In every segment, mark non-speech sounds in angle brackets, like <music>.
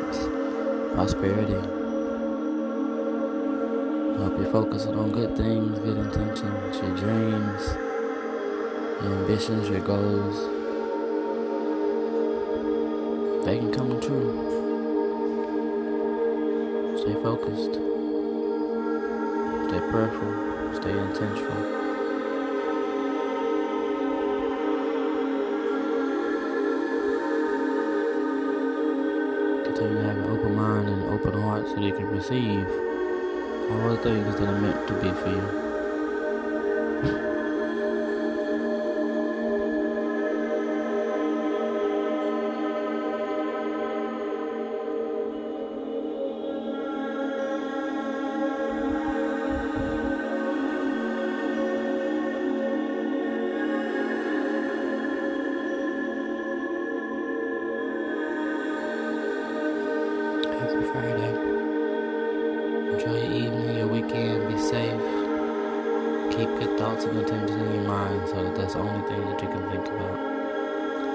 abundance, prosperity. Hope you're focusing on good things, good intentions, your dreams, your ambitions, your goals. They can come true. Stay focused. Stay prayerful. Stay intentional. So they can receive all the things that are meant to be for you.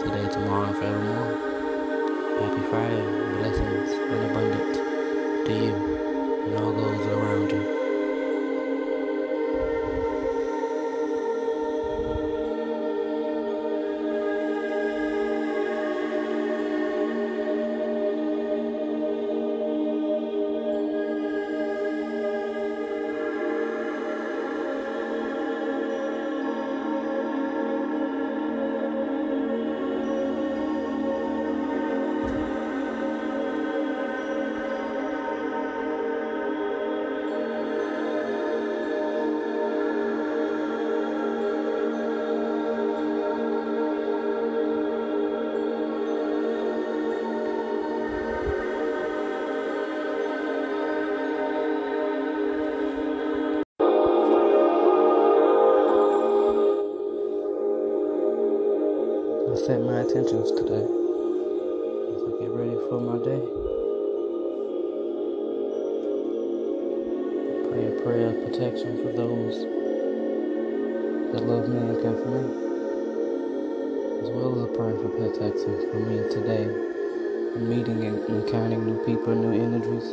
Today, tomorrow, and forevermore. Happy Friday. Blessings and abundance to you I set my intentions today I get ready for my day. I pray a prayer of protection for those that love me and care for me, as well as a prayer for protection for me today in meeting and encountering new people new energies.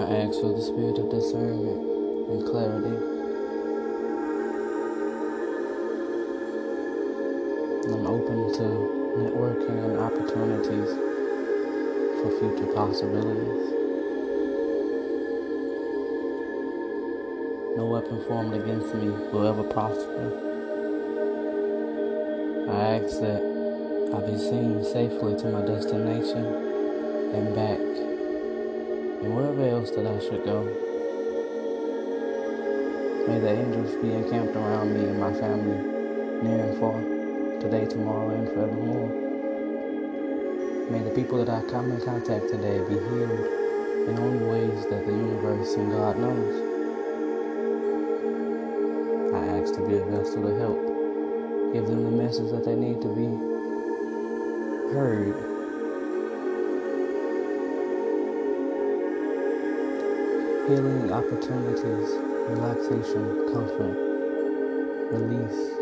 I ask for the spirit of discernment and clarity. I'm open to networking and opportunities for future possibilities. No weapon formed against me will ever prosper. I ask that I be seen safely to my destination and back, and wherever else that I should go. May the angels be encamped around me and my family, near and far today, tomorrow, and forevermore. May the people that I come in contact today be healed in only ways that the universe and God knows. I ask to be a vessel to help, give them the message that they need to be heard. Healing opportunities, relaxation, comfort, release.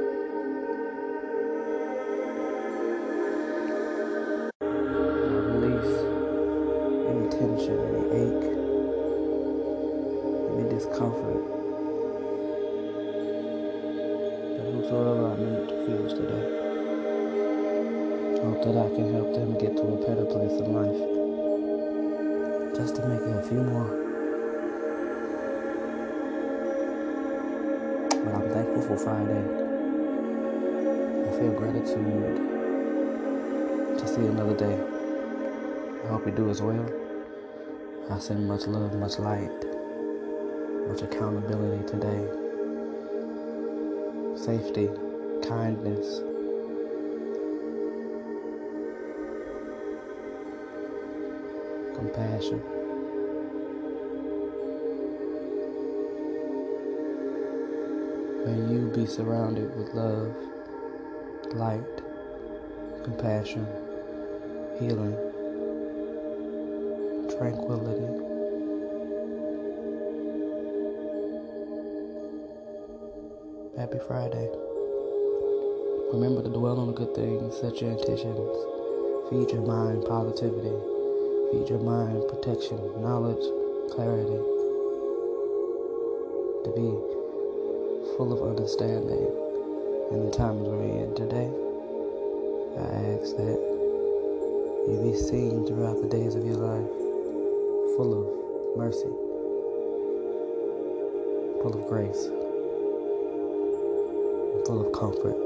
That whosoever I meet feels today. Hope that I can help them get to a better place in life. Just to make it a few more. But I'm thankful for Friday. I feel gratitude to see another day. I hope you do as well. I send much love, much light, much accountability today. Safety, kindness. Compassion. May you be surrounded with love, light, compassion, healing tranquility. Happy Friday. Remember to dwell on the good things, set your intentions, feed your mind positivity, feed your mind protection, knowledge, clarity, to be full of understanding. In the times we're in today. I ask that you be seen throughout the days of your life, full of mercy, full of grace, and full of comfort.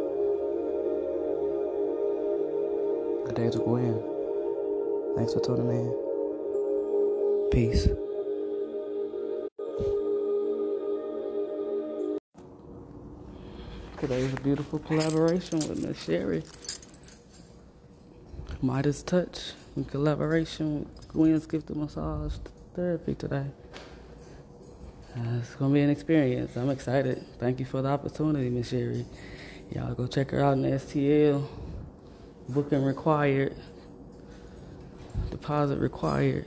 Good day to Gwen. Thanks for tuning in. Peace. Today's a beautiful collaboration with Miss Sherry. Midas Touch in collaboration with Gwen's Gifted Massage Therapy today. Uh, it's gonna be an experience. I'm excited. Thank you for the opportunity, Miss Sherry. Y'all go check her out in the STL. Booking required. Deposit required.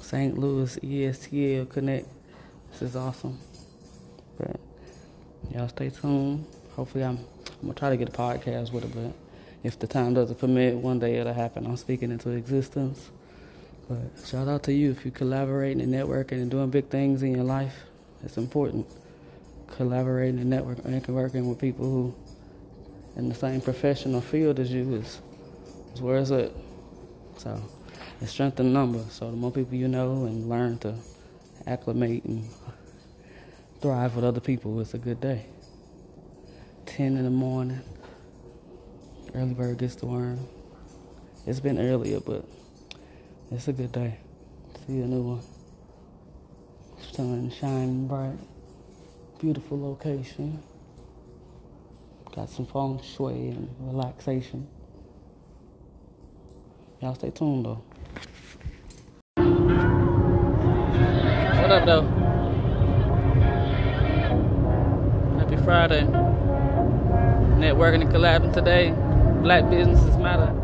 St. Louis ESTL Connect. This is awesome. But y'all stay tuned. Hopefully, I'm, I'm gonna try to get a podcast with it, but if the time doesn't permit, one day it'll happen. I'm speaking into existence. But shout out to you if you're collaborating and networking and doing big things in your life. It's important. Collaborating and networking and working with people who in the same professional field as you is, is where it's at. So it's strength in numbers. So the more people you know and learn to acclimate and thrive with other people, it's a good day. 10 in the morning, early bird gets the worm. It's been earlier, but it's a good day. See a new one. Sun shining bright. Beautiful location. Got some feng shui and relaxation. Y'all stay tuned though. What up though? Happy Friday. Networking and collabing today. Black businesses matter.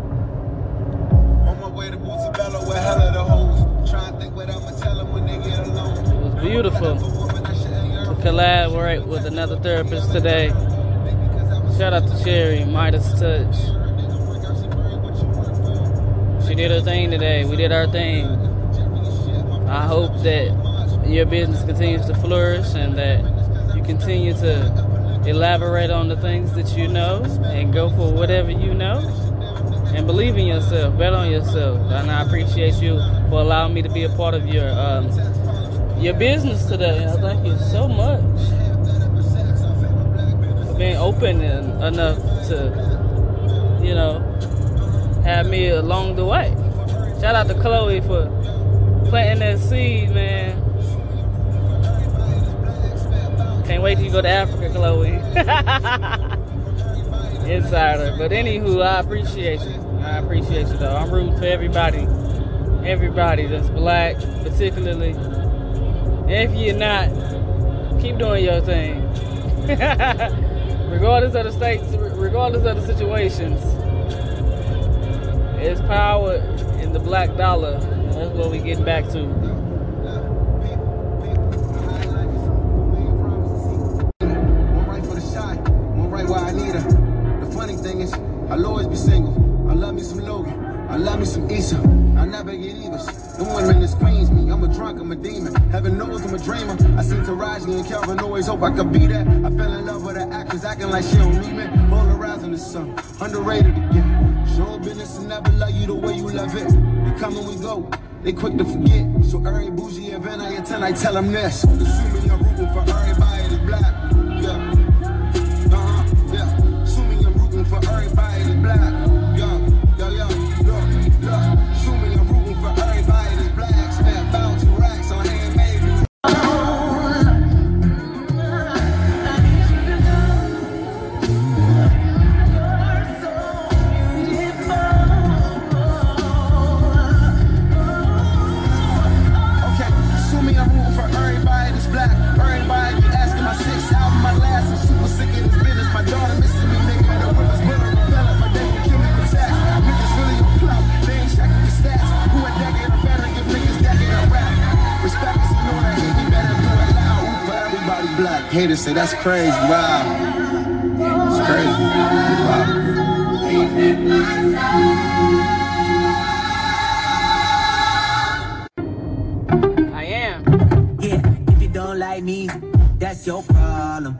Beautiful to collaborate with another therapist today. Shout out to Sherry, Midas Touch. She did her thing today. We did our thing. I hope that your business continues to flourish and that you continue to elaborate on the things that you know and go for whatever you know and believe in yourself, bet on yourself. And I appreciate you for allowing me to be a part of your um, your business today. I thank you so much for being open and enough to, you know, have me along the way. Shout out to Chloe for planting that seed, man. Can't wait till you go to Africa, Chloe. <laughs> Insider. But anywho, I appreciate you. I appreciate you though. I'm rooting for everybody. Everybody that's black, particularly. If you're not, keep doing your thing. <laughs> regardless of the states, regardless of the situations. It's power in the black dollar. That's what we getting back to. One right for the shot, one right where I need her. The funny thing is, I'll always be single. I love me some Logan, I love me some Issa. I never get evens. Them women that screams me. I'm a drunk, I'm a demon. Heaven knows I'm a dreamer. I seen Taraji and Calvin always hope I could be that. I fell in love with an actress acting like she don't need me. Polarizing the sun, underrated again. Show business and never love you the way you love it. We come and we go. They quick to forget. So every bougie event I attend, I tell them this. Assuming you're rooting for everybody that's black. Black. Haters say that's crazy, wow. It's crazy. I am. Yeah, if you don't like me, that's your problem.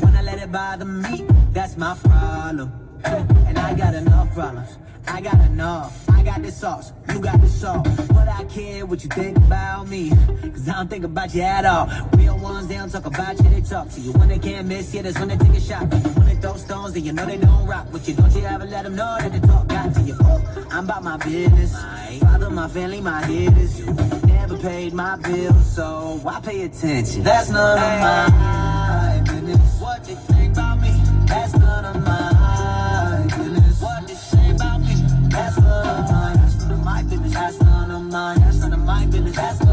When I let it bother me, that's my problem. And I got enough problems. I got enough. Got the sauce. You got the sauce. But I care what you think about me. Cause I don't think about you at all. Real ones, they don't talk about you, they talk to you. When they can't miss you, that's when they take a shot. When they throw stones, then you know they don't rock with you. Don't you ever let them know that the talk got to you. Oh, I'm about my business. Father, my family, my hitters. Never paid my bills, so why pay attention? That's none of my business. What they think about me, that's none of my mine. That's none of my business. That's